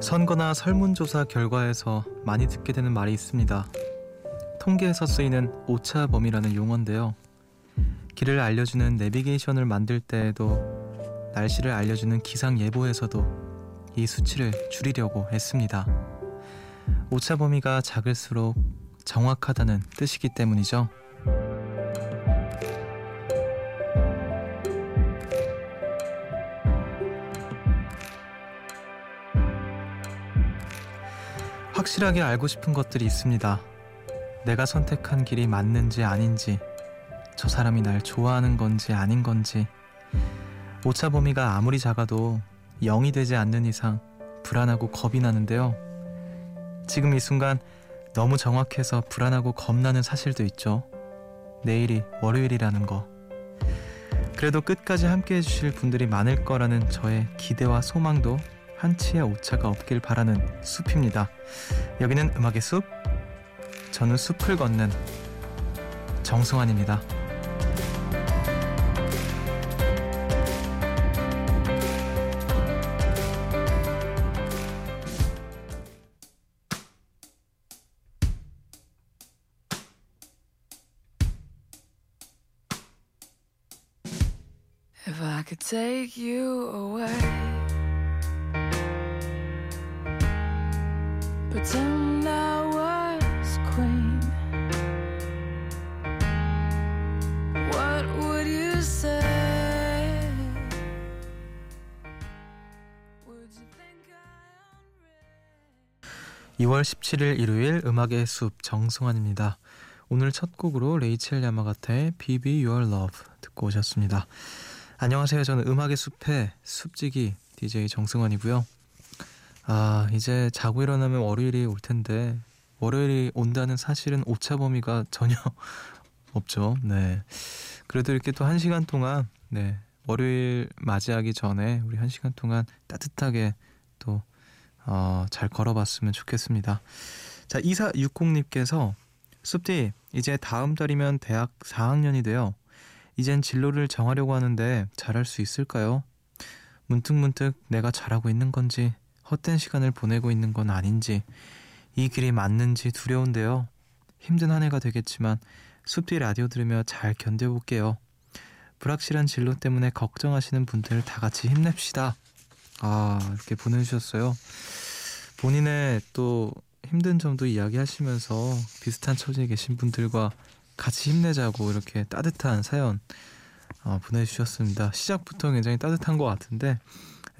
선거나 설문조사 결과에서 많이 듣게 되는 말이 있습니다. 통계에서 쓰이는 오차 범위라는 용어인데요. 길을 알려주는 내비게이션을 만들 때에도 날씨를 알려주는 기상 예보에서도 이 수치를 줄이려고 했습니다. 오차 범위가 작을수록 정확하다는 뜻이기 때문이죠. 확실하게 알고 싶은 것들이 있습니다. 내가 선택한 길이 맞는지 아닌지, 저 사람이 날 좋아하는 건지 아닌 건지, 오차 범위가 아무리 작아도 0이 되지 않는 이상 불안하고 겁이 나는데요. 지금 이 순간 너무 정확해서 불안하고 겁나는 사실도 있죠. 내일이 월요일이라는 거. 그래도 끝까지 함께 해주실 분들이 많을 거라는 저의 기대와 소망도 한치의 오차가 없길 바라는 숲입니다. 여기는 음악의 숲. 저는 숲을 걷는 정승환입니다. 2월 17일 일요일 음악의 숲 정승환입니다. 오늘 첫 곡으로 레이첼 야마가타의 BB Your Love 듣고 오셨습니다. 안녕하세요. 저는 음악의 숲의 숲지기 DJ 정승환이고요. 아, 이제 자고 일어나면 월요일이 올 텐데 월요일이 온다는 사실은 오차 범위가 전혀 없죠. 네. 그래도 이렇게 또 한 시간 동안 네. 월요일 맞이하기 전에 우리 한 시간 동안 따뜻하게 또 어, 잘 걸어봤으면 좋겠습니다. 자, 2460님께서 숲디 이제 다음 달이면 대학 4학년이 돼요. 이젠 진로를 정하려고 하는데 잘할 수 있을까요? 문득문득 내가 잘하고 있는 건지 헛된 시간을 보내고 있는 건 아닌지 이 길이 맞는지 두려운데요. 힘든 한 해가 되겠지만 숲뒤 라디오 들으며 잘 견뎌볼게요. 불확실한 진로 때문에 걱정하시는 분들 다 같이 힘냅시다. 아 이렇게 보내주셨어요. 본인의 또 힘든 점도 이야기하시면서 비슷한 처지에 계신 분들과 같이 힘내자고 이렇게 따뜻한 사연 어, 보내주셨습니다. 시작부터 굉장히 따뜻한 것 같은데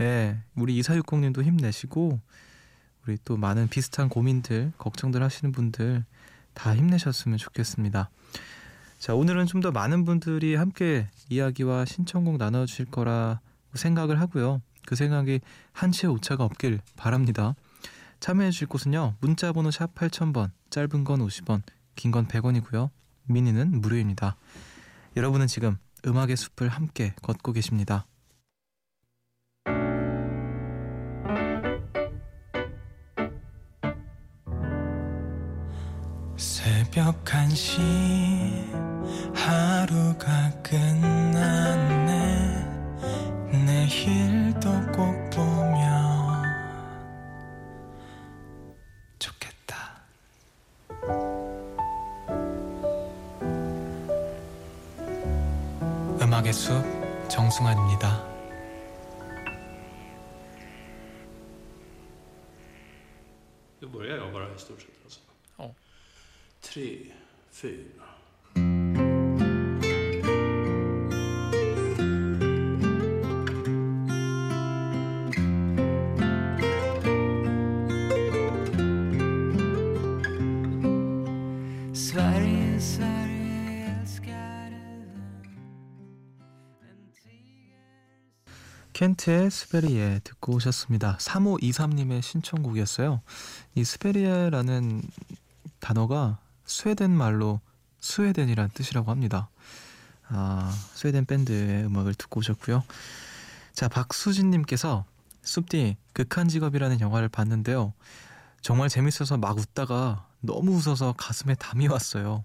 예, 우리 2460님도 힘내시고 우리 또 많은 비슷한 고민들, 걱정들 하시는 분들 다 힘내셨으면 좋겠습니다. 자, 오늘은 좀 더 많은 분들이 함께 이야기와 신청곡 나눠주실 거라 생각을 하고요. 그 생각이 한치의 오차가 없길 바랍니다. 참여해 주실 곳은요. 문자 번호 샵 8000번, 짧은 건 50원, 긴 건 100원이고요. 미니는 무료입니다. 여러분은 지금 음악의 숲을 함께 걷고 계십니다. 새벽 1시 하루가 끝났 i stort sett. 켄트의 스페리에 듣고 오셨습니다. 3523님의 신청곡이었어요. 이 Sverige라는 단어가 스웨덴 말로 스웨덴이란 뜻이라고 합니다. 아, 스웨덴 밴드의 음악을 듣고 오셨고요. 자, 박수진님께서 숲디 극한 직업이라는 영화를 봤는데요. 정말 재밌어서 막 웃다가 너무 웃어서 가슴에 담이 왔어요.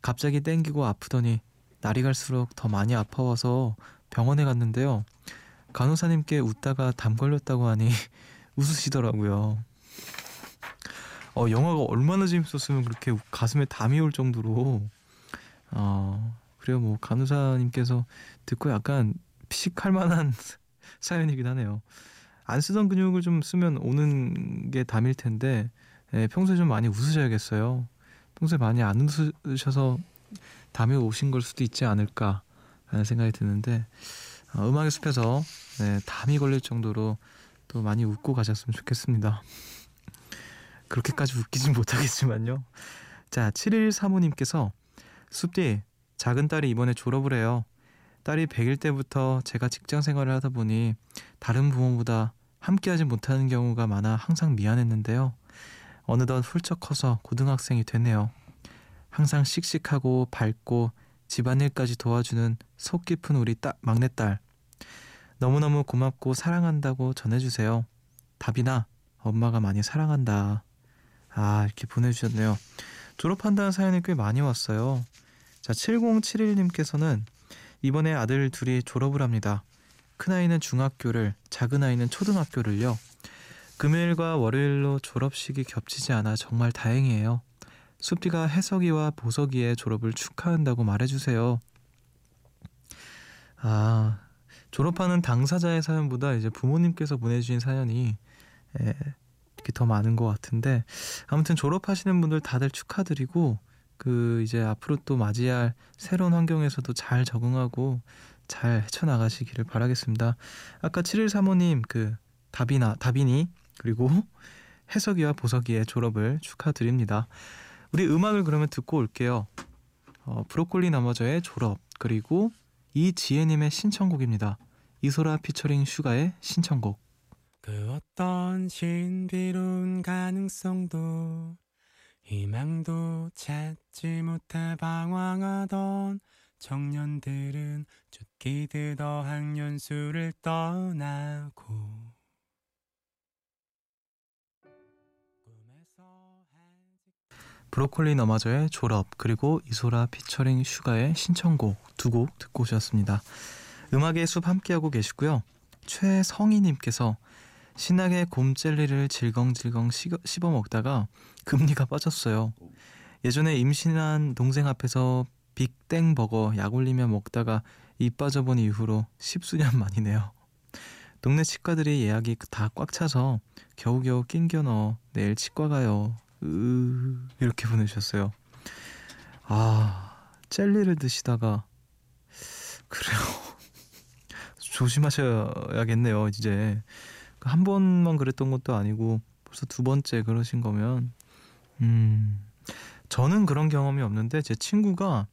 갑자기 땡기고 아프더니 날이 갈수록 더 많이 아파와서 병원에 갔는데요. 간호사님께 웃다가 담 걸렸다고 하니 웃으시더라고요. 어, 영화가 얼마나 재밌었으면 그렇게 가슴에 담이 올 정도로 어, 그래요. 뭐 간호사님께서 듣고 약간 피식할 만한 사연이긴 하네요. 안 쓰던 근육을 좀 쓰면 오는 게 담일 텐데 예, 평소에 좀 많이 웃으셔야겠어요. 평소에 많이 안 웃으셔서 담이 오신 걸 수도 있지 않을까 하는 생각이 드는데 어, 음악의 숲에서 네, 담이 걸릴 정도로 또 많이 웃고 가셨으면 좋겠습니다. 그렇게까지 웃기진 못하겠지만요. 자, 7일 사모님께서 숲디 작은 딸이 이번에 졸업을 해요. 딸이 100일 때부터 제가 직장 생활을 하다 보니 다른 부모보다 함께하지 못하는 경우가 많아 항상 미안했는데요. 어느덧 훌쩍 커서 고등학생이 됐네요. 항상 씩씩하고 밝고 집안일까지 도와주는 속 깊은 우리 따, 막내딸. 너무너무 고맙고 사랑한다고 전해주세요. 답이나 엄마가 많이 사랑한다. 아, 이렇게 보내주셨네요. 졸업한다는 사연이 꽤 많이 왔어요. 자, 7071님께서는 이번에 아들 둘이 졸업을 합니다. 큰아이는 중학교를, 작은아이는 초등학교를요. 금요일과 월요일로 졸업식이 겹치지 않아 정말 다행이에요. 숲디가 해석이와 보석이의 졸업을 축하한다고 말해주세요. 아, 졸업하는 당사자의 사연보다 이제 부모님께서 보내주신 사연이 에, 이렇게 더 많은 것 같은데 아무튼 졸업하시는 분들 다들 축하드리고 그 이제 앞으로 또 맞이할 새로운 환경에서도 잘 적응하고 잘 헤쳐나가시기를 바라겠습니다. 아까 7일 사모님 그 다비나 다비니 그리고 해석이와 보석이의 졸업을 축하드립니다. 우리 음악을 그러면 듣고 올게요. 어, 브로콜리 너마저의 졸업 그리고 이지혜님의 신청곡입니다. 이소라 피처링 슈가의 신청곡. 그 어떤 신비로운 가능성도 희망도 찾지 못해 방황하던 청년들은 쫓기듯 어학연수를 떠나고 브로콜리 너마저의 졸업 그리고 이소라 피처링 슈가의 신청곡 두 곡 듣고 오셨습니다. 음악의 숲 함께하고 계시고요. 최성희님께서 신나게 곰젤리를 질겅질겅 씹어, 먹다가 금니가 빠졌어요. 예전에 임신한 동생 앞에서 빅땡 버거 약 올리며 먹다가 이 빠져본 이후로 십수년 만이네요. 동네 치과들이 예약이 다 꽉 차서 겨우겨우 낑겨 넣어 내일 치과 가요. 으 이렇게 보내주셨어요. 아 젤리를 드시다가 그래요. 조심하셔야겠네요. 이제 한 번만 그랬던 것도 아니고 벌써 두 번째 그러신 거면 음 저는 그런 경험이 없는데 제 친구가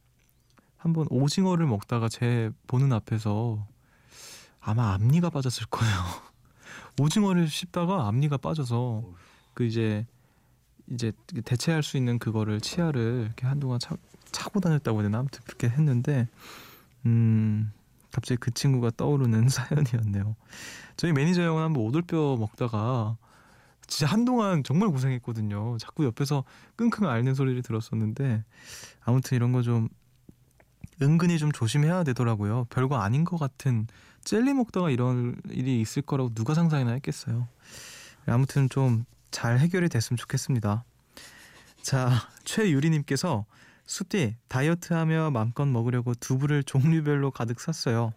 한 번 오징어를 먹다가 제 보는 앞에서 아마 앞니가 빠졌을 거예요. 오징어를 씹다가 앞니가 빠져서 그 이제 이제 대체할 수 있는 그거를 치아를 이렇게 한동안 차, 차고 다녔다고 해야 되나 아무튼 그렇게 했는데 음 갑자기 그 친구가 떠오르는 사연이었네요. 저희 매니저 형은 한번 오돌뼈 먹다가 진짜 한동안 정말 고생했거든요. 자꾸 옆에서 끙끙 앓는 소리를 들었었는데 아무튼 이런 거 좀 은근히 좀 조심해야 되더라고요. 별거 아닌 것 같은 젤리 먹다가 이런 일이 있을 거라고 누가 상상이나 했겠어요. 아무튼 좀 잘 해결이 됐으면 좋겠습니다. 자, 최유리님께서 숲디 다이어트하며 맘껏 먹으려고 두부를 종류별로 가득 샀어요.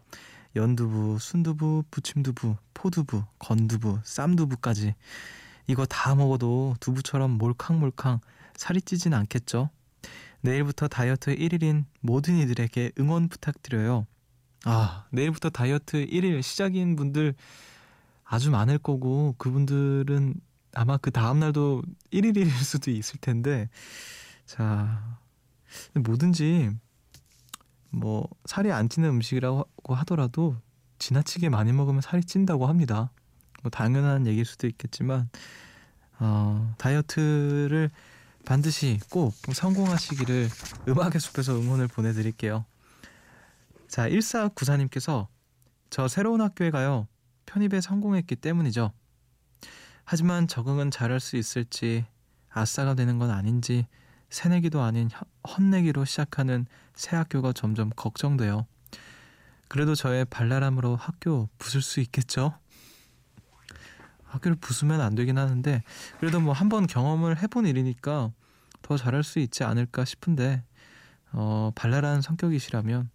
연두부, 순두부, 부침두부, 포두부, 건두부, 쌈두부까지. 이거 다 먹어도 두부처럼 몰캉몰캉 살이 찌진 않겠죠? 내일부터 다이어트 1일인 모든 이들에게 응원 부탁드려요. 아, 내일부터 다이어트 1일 시작인 분들 아주 많을 거고 그분들은 아마 그 다음 날도 1일일 수도 있을 텐데 자 뭐든지 뭐 살이 안 찌는 음식이라고 하더라도 지나치게 많이 먹으면 살이 찐다고 합니다. 뭐 당연한 얘기일 수도 있겠지만 어, 다이어트를 반드시 꼭 성공하시기를 음악의 숲에서 응원을 보내드릴게요. 자 1494님께서 저 새로운 학교에 가요. 편입에 성공했기 때문이죠. 하지만 적응은 잘할 수 있을지 아싸가 되는 건 아닌지 새내기도 아닌 헛- 헛내기로 시작하는 새 학교가 점점 걱정돼요. 그래도 저의 발랄함으로 학교 부술 수 있겠죠? 학교를 부수면 안 되긴 하는데 그래도 뭐 한번 경험을 해본 일이니까 더 잘할 수 있지 않을까 싶은데 어, 발랄한 성격이시라면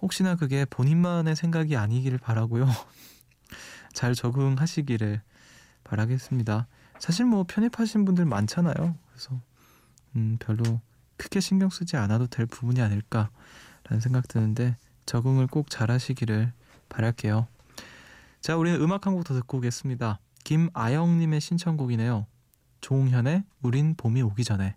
혹시나 그게 본인만의 생각이 아니기를 바라고요. 잘 적응하시기를 바라겠습니다. 사실 뭐 편입하신 분들 많잖아요. 그래서 음, 별로 크게 신경 쓰지 않아도 될 부분이 아닐까라는 생각 드는데 적응을 꼭 잘하시기를 바랄게요. 자, 우리는 음악 한 곡 더 듣고 오겠습니다. 김아영님의 신청곡이네요. 조홍현의 우린 봄이 오기 전에.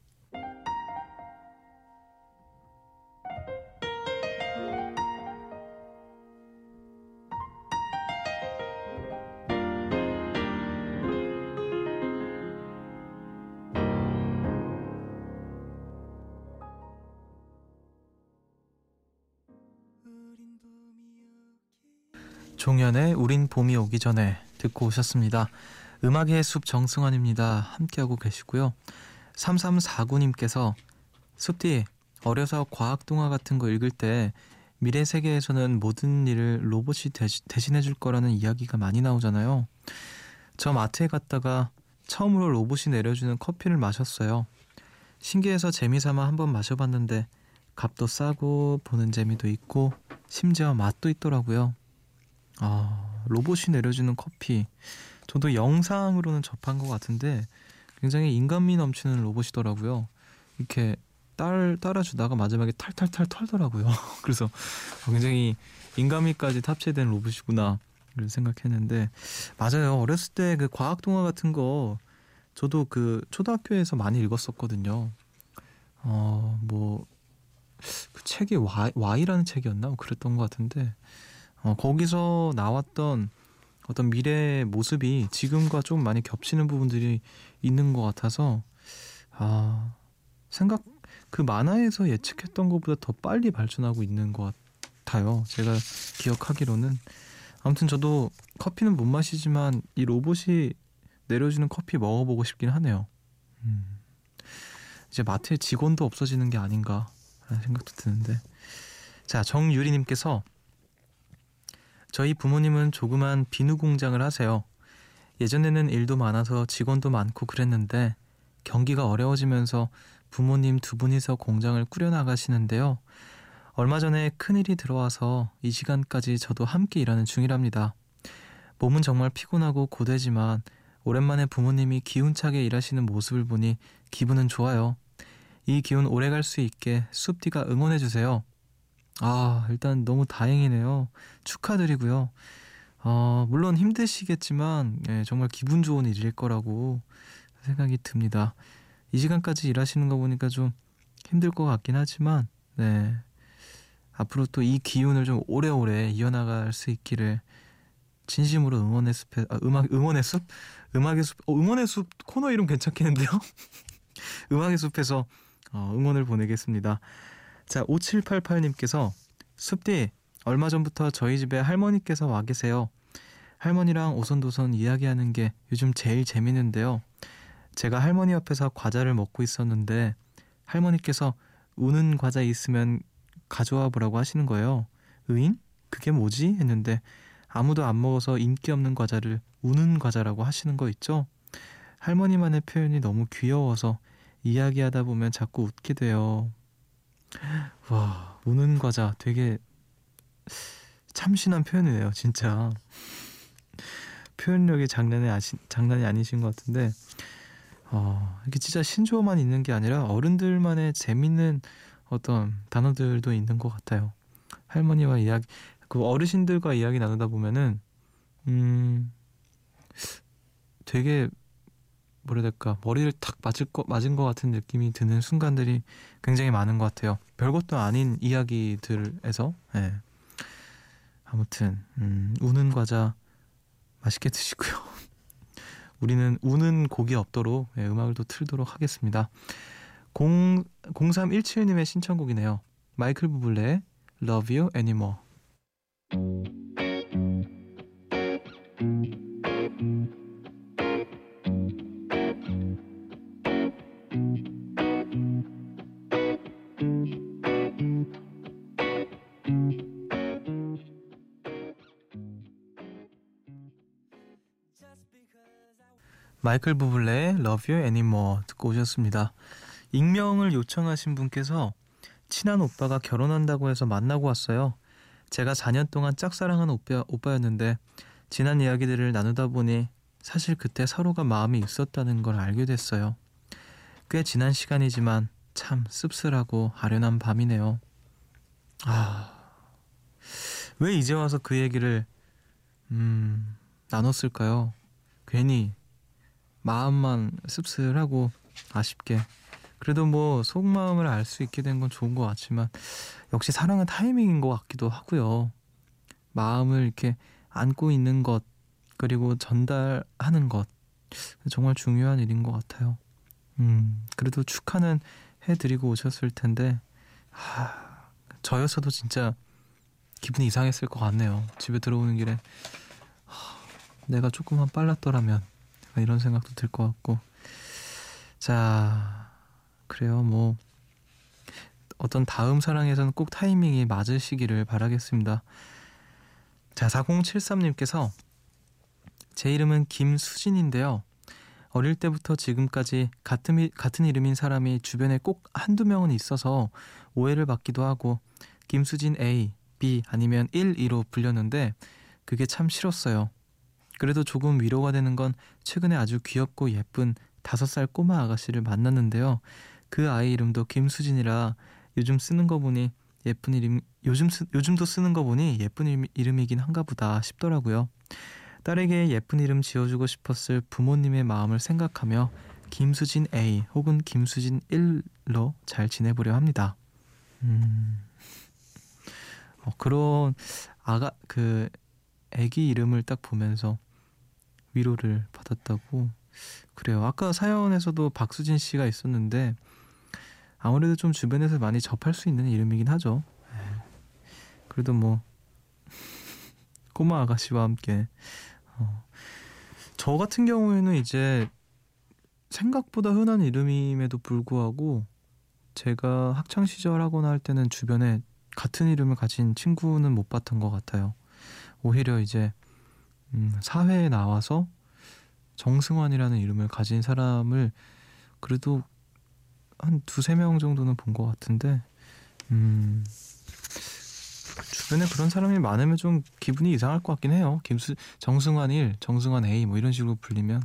종현의 우린 봄이 오기 전에 듣고 오셨습니다. 음악의 숲 정승환입니다. 함께하고 계시고요. 3349님께서 숲디 어려서 과학 동화 같은 거 읽을 때 미래 세계에서는 모든 일을 로봇이 대시, 대신해 줄 거라는 이야기가 많이 나오잖아요. 저 마트에 갔다가 처음으로 로봇이 내려주는 커피를 마셨어요. 신기해서 재미삼아 한번 마셔봤는데 값도 싸고 보는 재미도 있고 심지어 맛도 있더라고요. 아, 로봇이 내려주는 커피. 저도 영상으로는 접한 것 같은데 굉장히 인간미 넘치는 로봇이더라고요. 이렇게 딸 따라주다가 마지막에 탈탈탈 털더라고요. 그래서 굉장히 인간미까지 탑재된 로봇이구나 생각했는데 맞아요. 어렸을 때 그 과학 동화 같은 거 저도 그 초등학교에서 많이 읽었었거든요. 어뭐 그 책이 Y, Y라는 책이었나? 뭐 그랬던 것 같은데 어, 거기서 나왔던 어떤 미래의 모습이 지금과 좀 많이 겹치는 부분들이 있는 것 같아서 아 생각 그 만화에서 예측했던 것보다 더 빨리 발전하고 있는 것 같아요. 제가 기억하기로는 아무튼 저도 커피는 못 마시지만 이 로봇이 내려주는 커피 먹어보고 싶긴 하네요. 음, 이제 마트에 직원도 없어지는 게 아닌가 생각도 드는데 자 정유리님께서 저희 부모님은 조그만 비누 공장을 하세요. 예전에는 일도 많아서 직원도 많고 그랬는데 경기가 어려워지면서 부모님 두 분이서 공장을 꾸려나가시는데요. 얼마 전에 큰일이 들어와서 이 시간까지 저도 함께 일하는 중이랍니다. 몸은 정말 피곤하고 고되지만 오랜만에 부모님이 기운차게 일하시는 모습을 보니 기분은 좋아요. 이 기운 오래 갈 수 있게 숲디가 응원해 주세요. 아, 일단 너무 다행이네요. 축하드리고요. 어, 물론 힘드시겠지만, 예, 정말 기분 좋은 일일 거라고 생각이 듭니다. 이 시간까지 일하시는 거 보니까 좀 힘들 것 같긴 하지만, 네. 앞으로 또 이 기운을 좀 오래오래 이어나갈 수 있기를 진심으로 응원의 숲에, 아, 음악, 응원의 숲? 음악의 숲, 어, 응원의 숲 코너 이름 괜찮겠는데요? 음악의 숲에서 어, 응원을 보내겠습니다. 자, 5788님께서 숲디 얼마 전부터 저희 집에 할머니께서 와 계세요. 할머니랑 오손도손 이야기하는 게 요즘 제일 재밌는데요. 제가 할머니 옆에서 과자를 먹고 있었는데 할머니께서 우는 과자 있으면 가져와 보라고 하시는 거예요. 의인? 그게 뭐지? 했는데 아무도 안 먹어서 인기 없는 과자를 우는 과자라고 하시는 거 있죠? 할머니만의 표현이 너무 귀여워서 이야기하다 보면 자꾸 웃게 돼요. 와, 우는 과자 되게 참신한 표현이네요, 진짜. 표현력이 장난이, 아시, 장난이 아니신 것 같은데, 어, 이게 진짜 신조어만 있는 게 아니라 어른들만의 재밌는 어떤 단어들도 있는 것 같아요. 할머니와 이야기, 그 어르신들과 이야기 나누다 보면은, 음, 되게 뭐라 해야 될까 머리를 탁 맞을 거 맞은 것 같은 느낌이 드는 순간들이 굉장히 많은 것 같아요. 별것도 아닌 이야기들에서 예. 아무튼 음, 우는 과자 맛있게 드시고요. 우리는 우는 곡이 없도록 예, 음악을 또 틀도록 하겠습니다. 0, 0317님의 신청곡이네요. 마이클 부블레의 Love You Anymore. 마이클 부블레의 Love You Anymore 듣고 오셨습니다. 익명을 요청하신 분께서 친한 오빠가 결혼한다고 해서 만나고 왔어요. 제가 4년 동안 짝사랑한 오빠, 오빠였는데 지난 이야기들을 나누다 보니 사실 그때 서로가 마음이 있었다는 걸 알게 됐어요. 꽤 지난 시간이지만 참 씁쓸하고 아련한 밤이네요. 아, 왜 이제 와서 그 얘기를 음, 나눴을까요? 괜히 마음만 씁쓸하고 아쉽게 그래도 뭐 속마음을 알 수 있게 된 건 좋은 것 같지만 역시 사랑은 타이밍인 것 같기도 하고요. 마음을 이렇게 안고 있는 것 그리고 전달하는 것 정말 중요한 일인 것 같아요. 음 그래도 축하는 해드리고 오셨을 텐데 하, 저였어도 진짜 기분이 이상했을 것 같네요. 집에 들어오는 길에 하, 내가 조금만 빨랐더라면 이런 생각도 들 것 같고 자 그래요 뭐 어떤 다음 사랑에서는 꼭 타이밍이 맞으시기를 바라겠습니다. 자 4073님께서 제 이름은 김수진인데요. 어릴 때부터 지금까지 같은, 이- 같은 이름인 사람이 주변에 꼭 한두 명은 있어서 오해를 받기도 하고 김수진 A, B 아니면 1, 2로 불렸는데 그게 참 싫었어요. 그래도 조금 위로가 되는 건 최근에 아주 귀엽고 예쁜 다섯 살 꼬마 아가씨를 만났는데요. 그 아이 이름도 김수진이라 요즘 쓰는 거 보니 예쁜 이름 요즘 쓰, 요즘도 쓰는 거 보니 예쁜 이름, 이름이긴 한가 보다 싶더라고요. 딸에게 예쁜 이름 지어주고 싶었을 부모님의 마음을 생각하며 김수진 A 혹은 김수진 1로 잘 지내보려 합니다. 음, 어, 그런 아가 그 아기 이름을 딱 보면서 위로를 받았다고 그래요. 아까 사연에서도 박수진 씨가 있었는데 아무래도 좀 주변에서 많이 접할 수 있는 이름이긴 하죠. 예. 그래도 뭐 꼬마 아가씨와 함께 어. 저 같은 경우에는 이제 생각보다 흔한 이름임에도 불구하고 제가 학창 시절 하거나 할 때는 주변에 같은 이름을 가진 친구는 못 봤던 것 같아요. 오히려 이제 음, 사회에 나와서 정승환이라는 이름을 가진 사람을 그래도 한 두세 명 정도는 본 것 같은데 음, 주변에 그런 사람이 많으면 좀 기분이 이상할 것 같긴 해요. 김수 정승환 1, 정승환 A 뭐 이런 식으로 불리면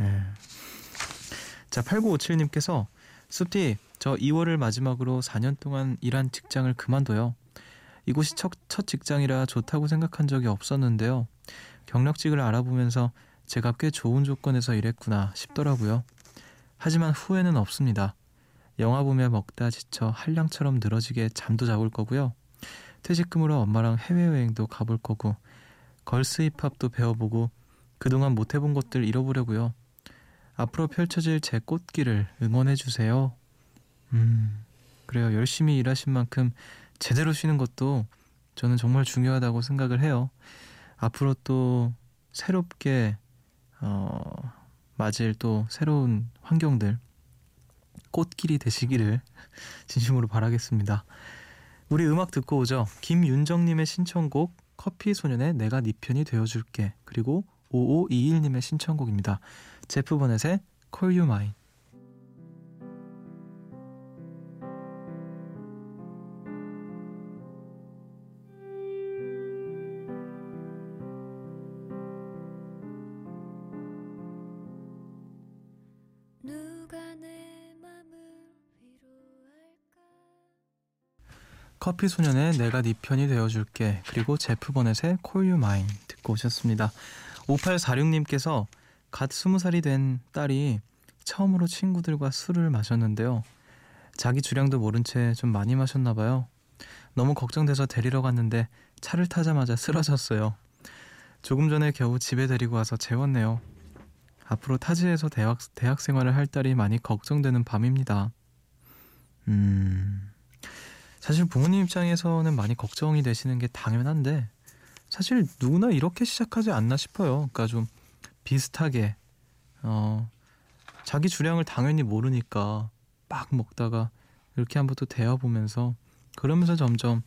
예. 자 8957님께서 숲디 저 2월을 마지막으로 4년 동안 일한 직장을 그만둬요. 이곳이 첫, 첫 직장이라 좋다고 생각한 적이 없었는데요. 경력직을 알아보면서 제가 꽤 좋은 조건에서 일했구나 싶더라고요. 하지만 후회는 없습니다. 영화 보며 먹다 지쳐 한량처럼 늘어지게 잠도 자볼 거고요. 퇴직금으로 엄마랑 해외여행도 가볼 거고 걸스 힙합도 배워보고 그동안 못 해본 것들 잃어보려고요. 앞으로 펼쳐질 제 꽃길을 응원해 주세요. 음, 그래요. 열심히 일하신 만큼 제대로 쉬는 것도 저는 정말 중요하다고 생각을 해요. 앞으로 또 새롭게 어, 맞을 또 새로운 환경들 꽃길이 되시기를 진심으로 바라겠습니다. 우리 음악 듣고 오죠. 김윤정님의 신청곡 커피 소년의 내가 네 편이 되어줄게 그리고 5521님의 신청곡입니다. 제프 버넷의 Call You Mine. 커피 소년의 내가 네 편이 되어줄게 그리고 제프 버넷의 Call You Mine 듣고 오셨습니다. 5846님께서 갓 20살이 된 딸이 처음으로 친구들과 술을 마셨는데요. 자기 주량도 모른 채 좀 많이 마셨나 봐요. 너무 걱정돼서 데리러 갔는데 차를 타자마자 쓰러졌어요. 조금 전에 겨우 집에 데리고 와서 재웠네요. 앞으로 타지에서 대학, 대학 생활을 할 딸이 많이 걱정되는 밤입니다. 음... 사실 부모님 입장에서는 많이 걱정이 되시는 게 당연한데 사실 누구나 이렇게 시작하지 않나 싶어요. 그러니까 좀 비슷하게 어 자기 주량을 당연히 모르니까 막 먹다가 이렇게 한번 또 데워보면서 그러면서 점점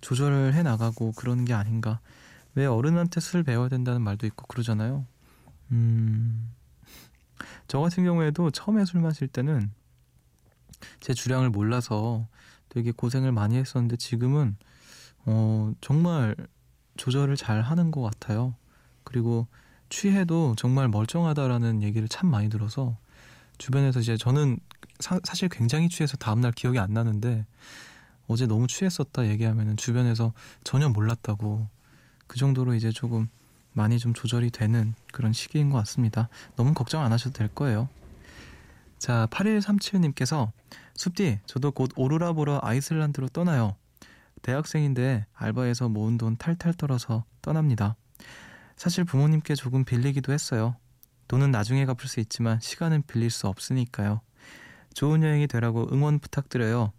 조절을 해 나가고 그러는 게 아닌가. 왜 어른한테 술 배워야 된다는 말도 있고 그러잖아요. 음 저 같은 경우에도 처음에 술 마실 때는 제 주량을 몰라서 되게 고생을 많이 했었는데 지금은 어, 정말 조절을 잘 하는 것 같아요. 그리고 취해도 정말 멀쩡하다라는 얘기를 참 많이 들어서 주변에서 이제 저는 사, 실 굉장히 취해서 다음날 기억이 안 나는데 어제 너무 취했었다 얘기하면은 주변에서 전혀 몰랐다고 그 정도로 이제 조금 많이 좀 조절이 되는 그런 시기인 것 같습니다. 너무 걱정 안 하셔도 될 거예요. 자, 8137님께서 숲디, 저도 곧 오로라 보러 아이슬란드로 떠나요. 대학생인데 알바에서 모은 돈 탈탈 떨어서 떠납니다. 사실 부모님께 조금 빌리기도 했어요. 돈은 나중에 갚을 수 있지만 시간은 빌릴 수 없으니까요. 좋은 여행이 되라고 응원 부탁드려요.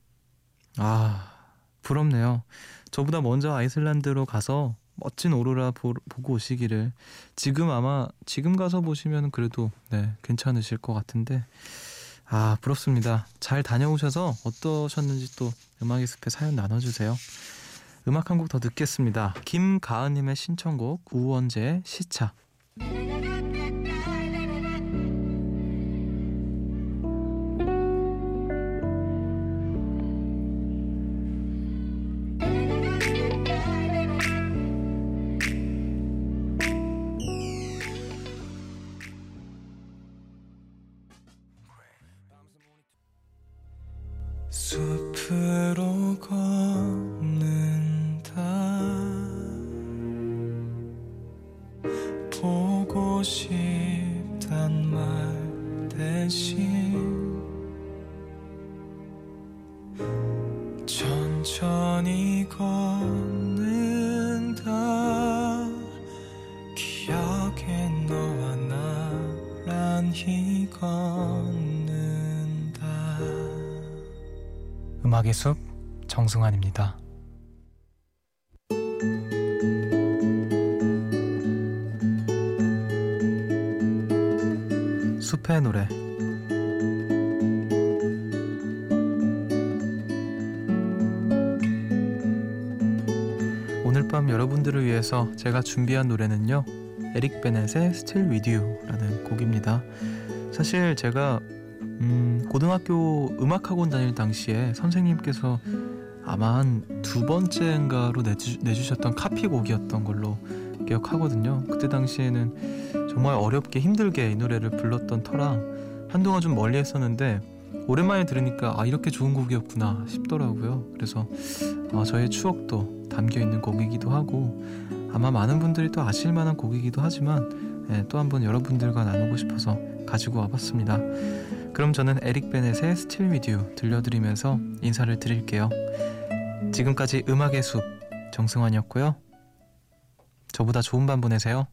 아, 부럽네요. 저보다 먼저 아이슬란드로 가서 멋진 오로라 보, 고 오시기를 지금 아마 지금 가서 보시면 그래도 네 괜찮으실 것 같은데 아 부럽습니다. 잘 다녀오셔서 어떠셨는지 또 음악의 숲에 사연 나눠주세요. 음악 한 곡 더 듣겠습니다. 김가은님의 신청곡 우원재 시차 음악의 숲 정승환입니다. 숲의 노래 오늘 밤 여러분들을 위해서 제가 준비한 노래는요 에릭 베넷의 Still With You라는 곡입니다 사실 제가 음, 고등학교 음악학원 다닐 당시에 선생님께서 아마 한 두 번째인가로 내주, 내주셨던 카피곡이었던 걸로 기억하거든요. 그때 당시에는 정말 어렵게 힘들게 이 노래를 불렀던 터라 한동안 좀 멀리 했었는데 오랜만에 들으니까 아 이렇게 좋은 곡이었구나 싶더라고요. 그래서 아, 저의 추억도 담겨 있는 곡이기도 하고 아마 많은 분들이 또 아실 만한 곡이기도 하지만 예, 또 한번 여러분들과 나누고 싶어서 가지고 와봤습니다. 그럼 저는 에릭 베넷의 With You 들려드리면서 인사를 드릴게요. 지금까지 음악의 숲 정승환이었고요. 저보다 좋은 밤 보내세요.